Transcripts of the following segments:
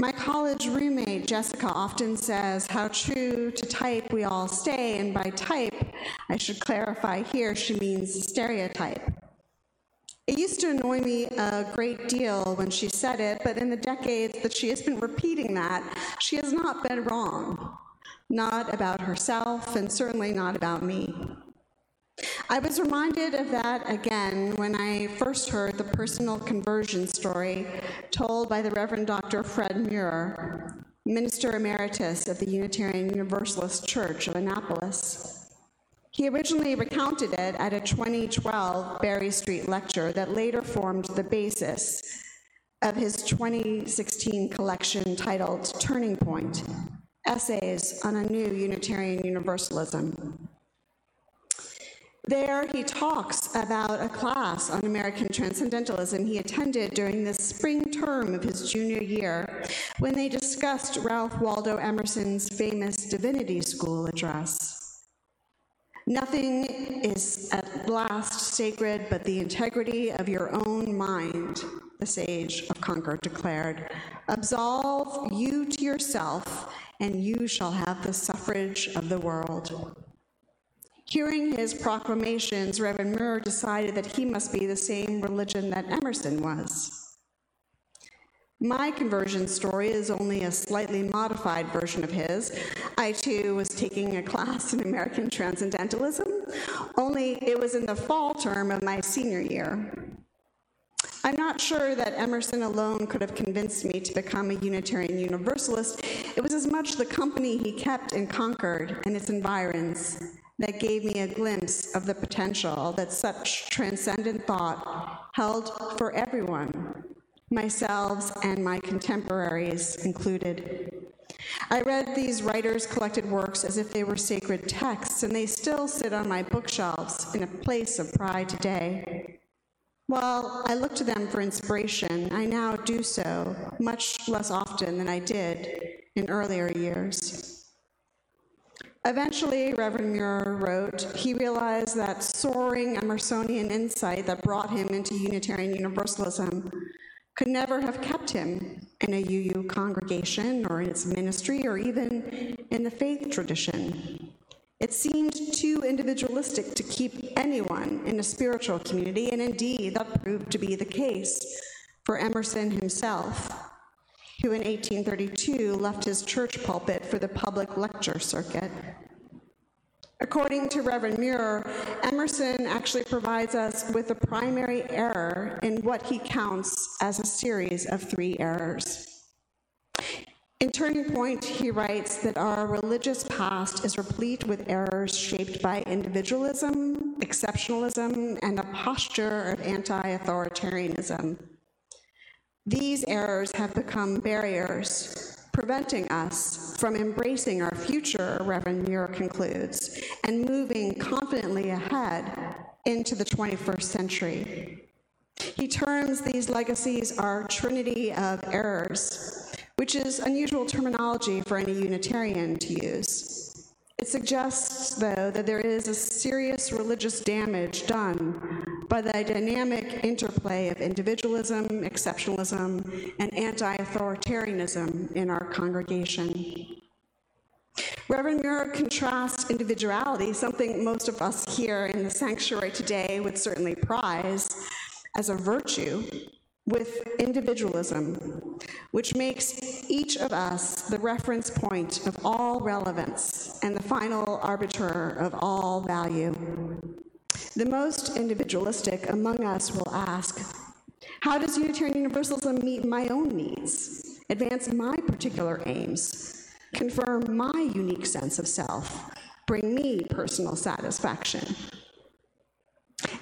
My college roommate, Jessica, often says how true to type we all stay, and by type, I should clarify here, she means stereotype. It used to annoy me a great deal when she said it, but in the decades that she has been repeating that, she has not been wrong. Not about herself, and certainly not about me. I was reminded of that again when I first heard the personal conversion story told by the Reverend Dr. Fred Muir, Minister Emeritus of the Unitarian Universalist Church of Annapolis. He originally recounted it at a 2012 Berry Street lecture that later formed the basis of his 2016 collection titled Turning Point Essays on a New Unitarian Universalism. There, he talks about a class on American Transcendentalism he attended during the spring term of his junior year when they discussed Ralph Waldo Emerson's famous Divinity School address. Nothing is at last sacred but the integrity of your own mind, the sage of Concord declared. Absolve you to yourself, and you shall have the suffrage of the world. Hearing his proclamations, Reverend Muir decided that he must be the same religion that Emerson was. My conversion story is only a slightly modified version of his. I too was taking a class in American Transcendentalism, only it was in the fall term of my senior year. I'm not sure that Emerson alone could have convinced me to become a Unitarian Universalist. It was as much the company he kept in Concord and its environs that gave me a glimpse of the potential that such transcendent thought held for everyone, myself and my contemporaries included. I read these writers' collected works as if they were sacred texts, and they still sit on my bookshelves in a place of pride today. While I look to them for inspiration, I now do so much less often than I did in earlier years. Eventually, Reverend Muir wrote, he realized that soaring Emersonian insight that brought him into Unitarian Universalism could never have kept him in a UU congregation or in its ministry or even in the faith tradition. It seemed too individualistic to keep anyone in a spiritual community, and indeed, that proved to be the case for Emerson himself, who in 1832 left his church pulpit for the public lecture circuit. According to Reverend Muir, Emerson actually provides us with a primary error in what he counts as a series of three errors. In Turning Point, he writes that our religious past is replete with errors shaped by individualism, exceptionalism, and a posture of anti authoritarianism. These errors have become barriers preventing us from embracing our future, Reverend Muir concludes, and moving confidently ahead into the 21st century. He terms these legacies our trinity of errors, which is unusual terminology for any Unitarian to use. It suggests, though, that there is a serious religious damage done by the dynamic interplay of individualism, exceptionalism, and anti authoritarianism in our congregation. Reverend Muir contrasts individuality, something most of us here in the sanctuary today would certainly prize as a virtue, with individualism, which makes each of us the reference point of all relevance and the final arbiter of all value. The most individualistic among us will ask, how does Unitarian Universalism meet my own needs, advance my particular aims, confirm my unique sense of self, bring me personal satisfaction?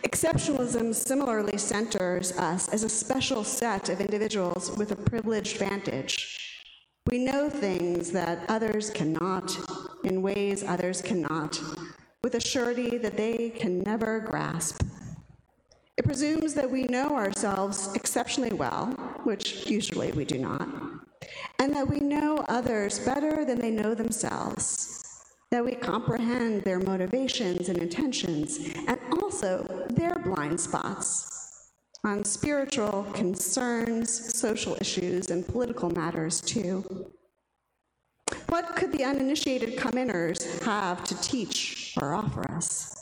Exceptionalism similarly centers us as a special set of individuals with a privileged vantage. We know things that others cannot, in ways others cannot, with a surety that they can never grasp. It presumes that we know ourselves exceptionally well, which usually we do not, and that we know others better than they know themselves that we comprehend their motivations and intentions, and also their blind spots. On spiritual concerns, social issues, and political matters, too. What could the uninitiated come-inners have to teach or offer us?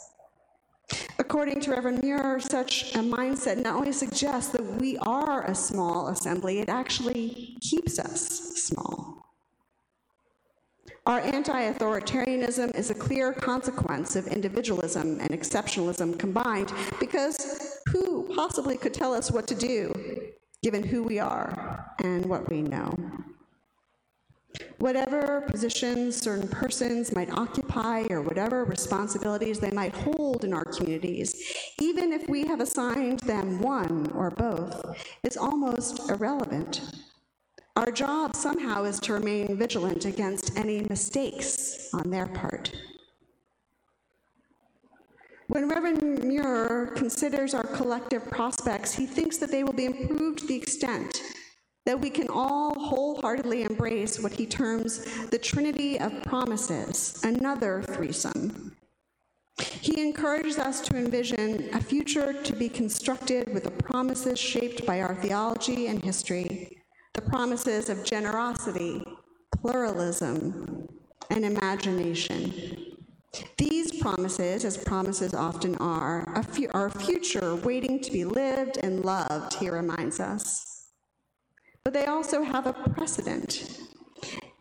According to Reverend Muir, such a mindset not only suggests that we are a small assembly, it actually keeps us small. Our anti authoritarianism is a clear consequence of individualism and exceptionalism combined because who possibly could tell us what to do given who we are and what we know? Whatever positions certain persons might occupy or whatever responsibilities they might hold in our communities, even if we have assigned them one or both, is almost irrelevant our job somehow is to remain vigilant against any mistakes on their part. When Reverend Muir considers our collective prospects, he thinks that they will be improved to the extent that we can all wholeheartedly embrace what he terms the Trinity of Promises, another threesome. He encourages us to envision a future to be constructed with the promises shaped by our theology and history, the promises of generosity, pluralism, and imagination. These promises, as promises often are, are a future waiting to be lived and loved, he reminds us. But they also have a precedent.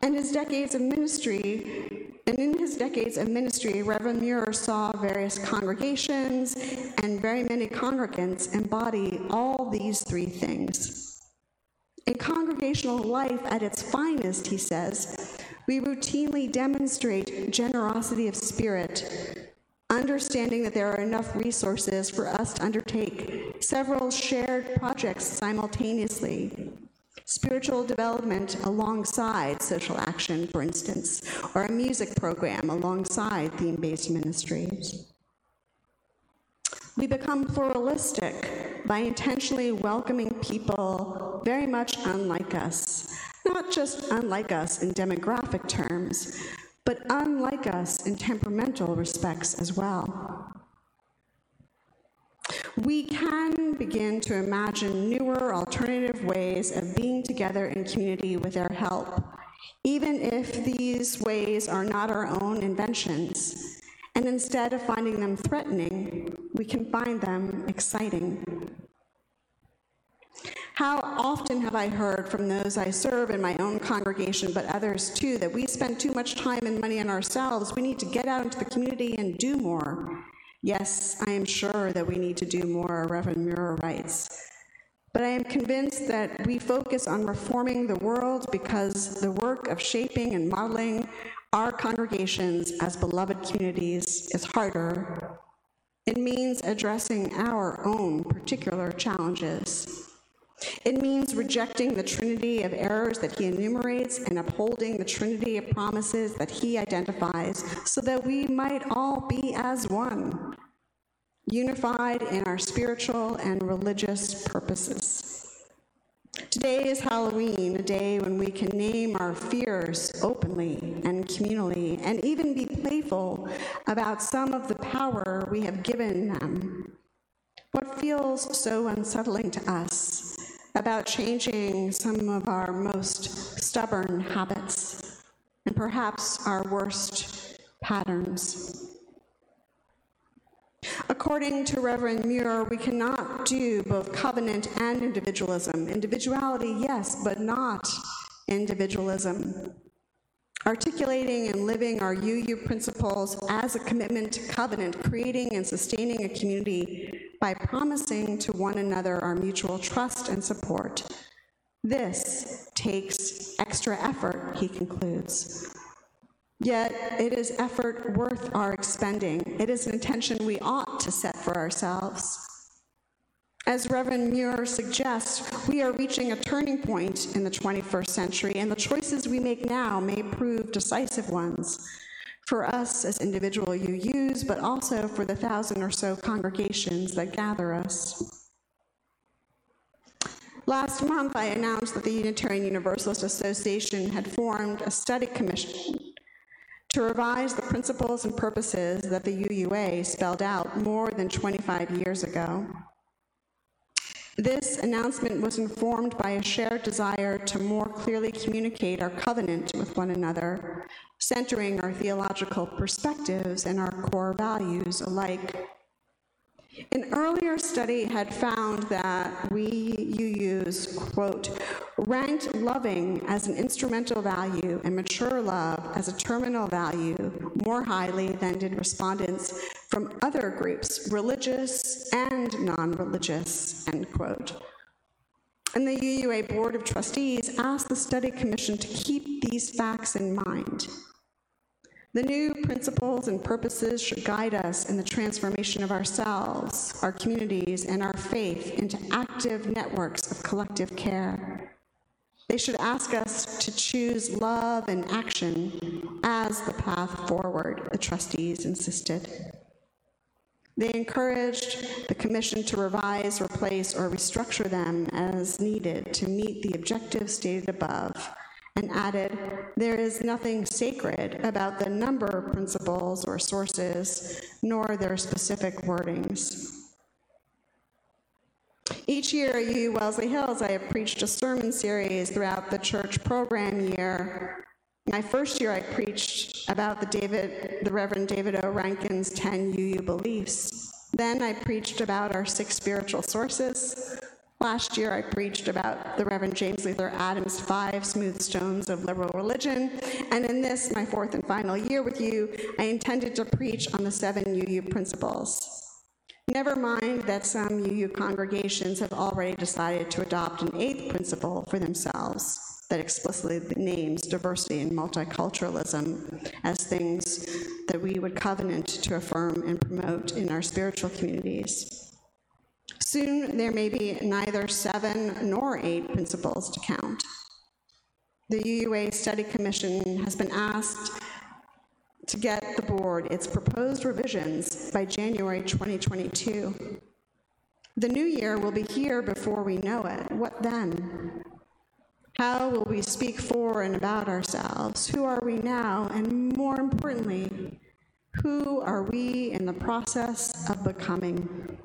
And his decades of ministry, and in his decades of ministry, Reverend Muir saw various congregations and very many congregants embody all these three things. In congregational life at its finest, he says, we routinely demonstrate generosity of spirit, understanding that there are enough resources for us to undertake several shared projects simultaneously. Spiritual development alongside social action, for instance, or a music program alongside theme based ministries. We become pluralistic by intentionally welcoming people very much unlike us, not just unlike us in demographic terms, but unlike us in temperamental respects as well. We can begin to imagine newer alternative ways of being together in community with their help, even if these ways are not our own inventions. And instead of finding them threatening, we can find them exciting. How often have I heard from those I serve in my own congregation, but others too, that we spend too much time and money on ourselves. We need to get out into the community and do more. Yes, I am sure that we need to do more, Reverend Muir writes. But I am convinced that we focus on reforming the world because the work of shaping and modeling our congregations as beloved communities is harder. It means addressing our own particular challenges. It means rejecting the trinity of errors that he enumerates and upholding the trinity of promises that he identifies so that we might all be as one, unified in our spiritual and religious purposes. Today is Halloween, a day when we can name our fears openly and communally, and even be playful about some of the power we have given them. What feels so unsettling to us about changing some of our most stubborn habits and perhaps our worst patterns? According to Reverend Muir, we cannot do both covenant and individualism. Individuality, yes, but not individualism. Articulating and living our UU principles as a commitment to covenant, creating and sustaining a community by promising to one another our mutual trust and support. This takes extra effort, he concludes. Yet it is effort worth our expending. It is an intention we ought to set for ourselves. As Reverend Muir suggests, we are reaching a turning point in the 21st century, and the choices we make now may prove decisive ones for us as individual UUs, but also for the thousand or so congregations that gather us. Last month, I announced that the Unitarian Universalist Association had formed a study commission to revise the principles and purposes that the UUA spelled out more than 25 years ago. This announcement was informed by a shared desire to more clearly communicate our covenant with one another, centering our theological perspectives and our core values alike. An earlier study had found that we UUs, quote, ranked loving as an instrumental value and mature love as a terminal value more highly than did respondents from other groups, religious and non religious, end quote. And the UUA Board of Trustees asked the study commission to keep these facts in mind the new principles and purposes should guide us in the transformation of ourselves, our communities, and our faith into active networks of collective care. They should ask us to choose love and action as the path forward, the trustees insisted. They encouraged the Commission to revise, replace, or restructure them as needed to meet the objectives stated above and added, There is nothing sacred about the number of principles or sources, nor their specific wordings. Each year at UU Wellesley Hills, I have preached a sermon series throughout the church program year. My first year, I preached about the David, the Reverend David O. Rankin's 10 UU beliefs. Then I preached about our six spiritual sources, Last year, I preached about the Reverend James Luther Adams' five smooth stones of liberal religion. And in this, my fourth and final year with you, I intended to preach on the seven UU principles. Never mind that some UU congregations have already decided to adopt an eighth principle for themselves that explicitly names diversity and multiculturalism as things that we would covenant to affirm and promote in our spiritual communities. Soon there may be neither seven nor eight principles to count. The UUA Study Commission has been asked to get the board its proposed revisions by January 2022. The new year will be here before we know it. What then? How will we speak for and about ourselves? Who are we now? And more importantly, who are we in the process of becoming?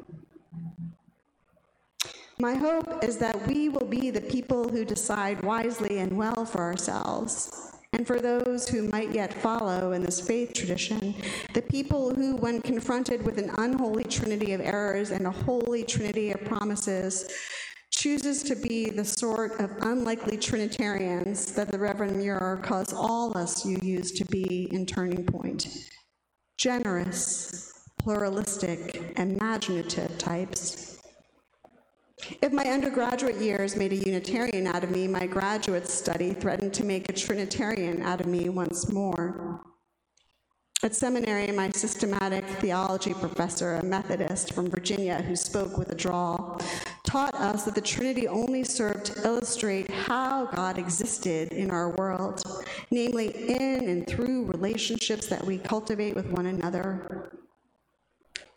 My hope is that we will be the people who decide wisely and well for ourselves. And for those who might yet follow in this faith tradition, the people who, when confronted with an unholy trinity of errors and a holy trinity of promises, chooses to be the sort of unlikely Trinitarians that the Reverend Muir calls all us UUs to be in Turning Point generous, pluralistic, imaginative types if my undergraduate years made a Unitarian out of me, my graduate study threatened to make a Trinitarian out of me once more. At seminary, my systematic theology professor, a Methodist from Virginia who spoke with a drawl, taught us that the Trinity only served to illustrate how God existed in our world, namely in and through relationships that we cultivate with one another.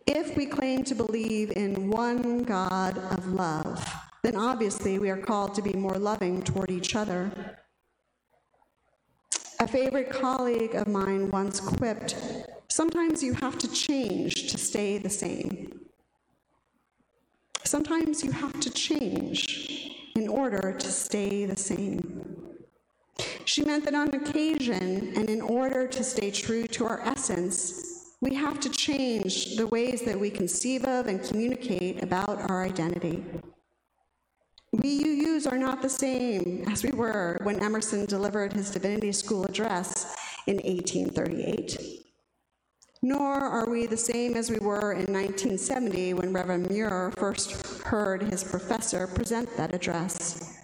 If we claim to believe in one God of love, then obviously we are called to be more loving toward each other. A favorite colleague of mine once quipped Sometimes you have to change to stay the same. Sometimes you have to change in order to stay the same. She meant that on occasion, and in order to stay true to our essence, we have to change the ways that we conceive of and communicate about our identity. We UUs are not the same as we were when Emerson delivered his divinity school address in 1838. Nor are we the same as we were in 1970 when Reverend Muir first heard his professor present that address.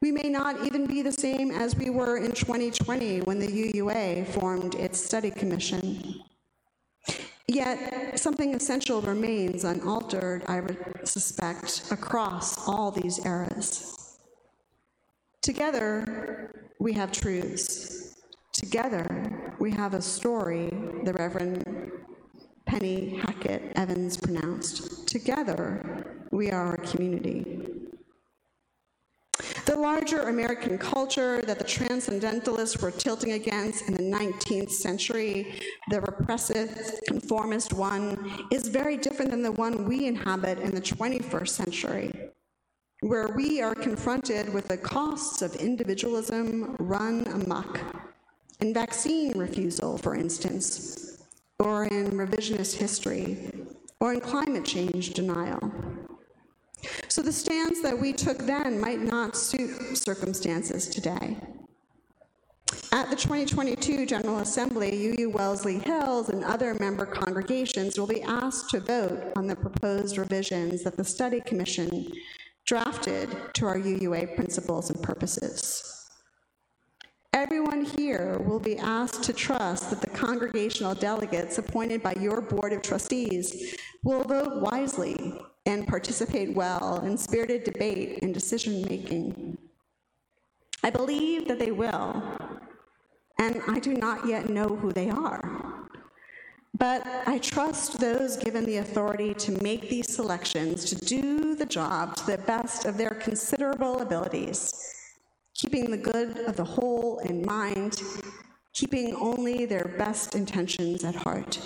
We may not even be the same as we were in 2020 when the UUA formed its study commission. Yet, something essential remains unaltered, I suspect, across all these eras. Together, we have truths. Together, we have a story, the Reverend Penny Hackett Evans pronounced. Together, we are a community. The larger American culture that the transcendentalists were tilting against in the 19th century, the repressive, conformist one, is very different than the one we inhabit in the 21st century, where we are confronted with the costs of individualism run amok, in vaccine refusal, for instance, or in revisionist history, or in climate change denial. So the stance that we took then might not suit circumstances today. At the 2022 General Assembly, UU Wellesley Hills and other member congregations will be asked to vote on the proposed revisions that the Study Commission drafted to our UUA principles and purposes. Everyone here will be asked to trust that the congregational delegates appointed by your Board of Trustees will vote wisely and participate well in spirited debate and decision making. I believe that they will, and I do not yet know who they are. But I trust those given the authority to make these selections to do the job to the best of their considerable abilities, keeping the good of the whole in mind, keeping only their best intentions at heart.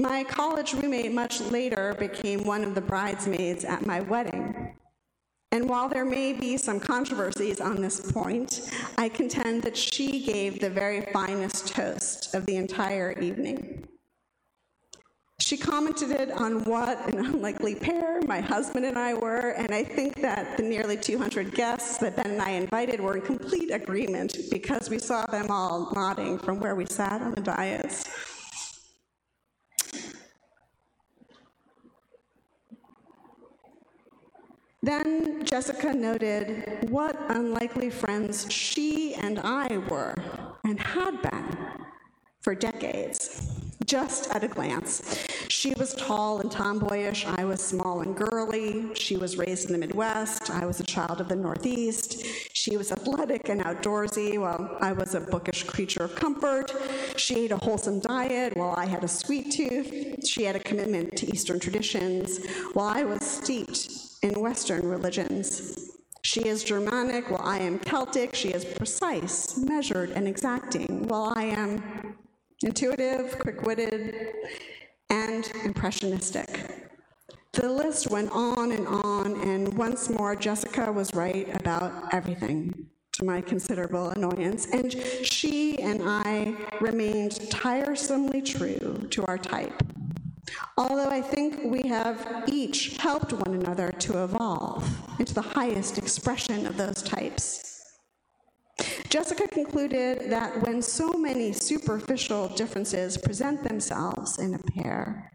My college roommate much later became one of the bridesmaids at my wedding. And while there may be some controversies on this point, I contend that she gave the very finest toast of the entire evening. She commented on what an unlikely pair my husband and I were, and I think that the nearly 200 guests that Ben and I invited were in complete agreement because we saw them all nodding from where we sat on the dais. Then Jessica noted what unlikely friends she and I were and had been for decades, just at a glance. She was tall and tomboyish, I was small and girly. She was raised in the Midwest, I was a child of the Northeast. She was athletic and outdoorsy, while I was a bookish creature of comfort. She ate a wholesome diet, while I had a sweet tooth. She had a commitment to Eastern traditions, while I was steeped in Western religions. She is Germanic while I am Celtic. She is precise, measured, and exacting while I am intuitive, quick witted, and impressionistic. The list went on and on, and once more, Jessica was right about everything to my considerable annoyance, and she and I remained tiresomely true to our type although I think we have each helped one another to evolve into the highest expression of those types. Jessica concluded that when so many superficial differences present themselves in a pair,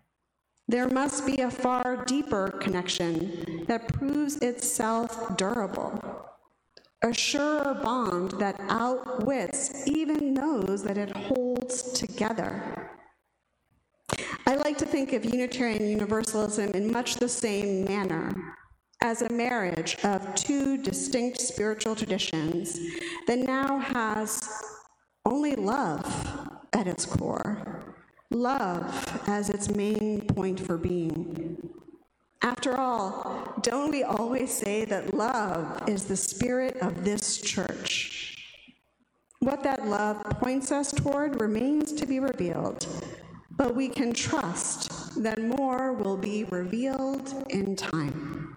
there must be a far deeper connection that proves itself durable, a surer bond that outwits even those that it holds together. I like to think of Unitarian Universalism in much the same manner as a marriage of two distinct spiritual traditions that now has only love at its core, love as its main point for being. After all, don't we always say that love is the spirit of this church? What that love points us toward remains to be revealed but we can trust that more will be revealed in time.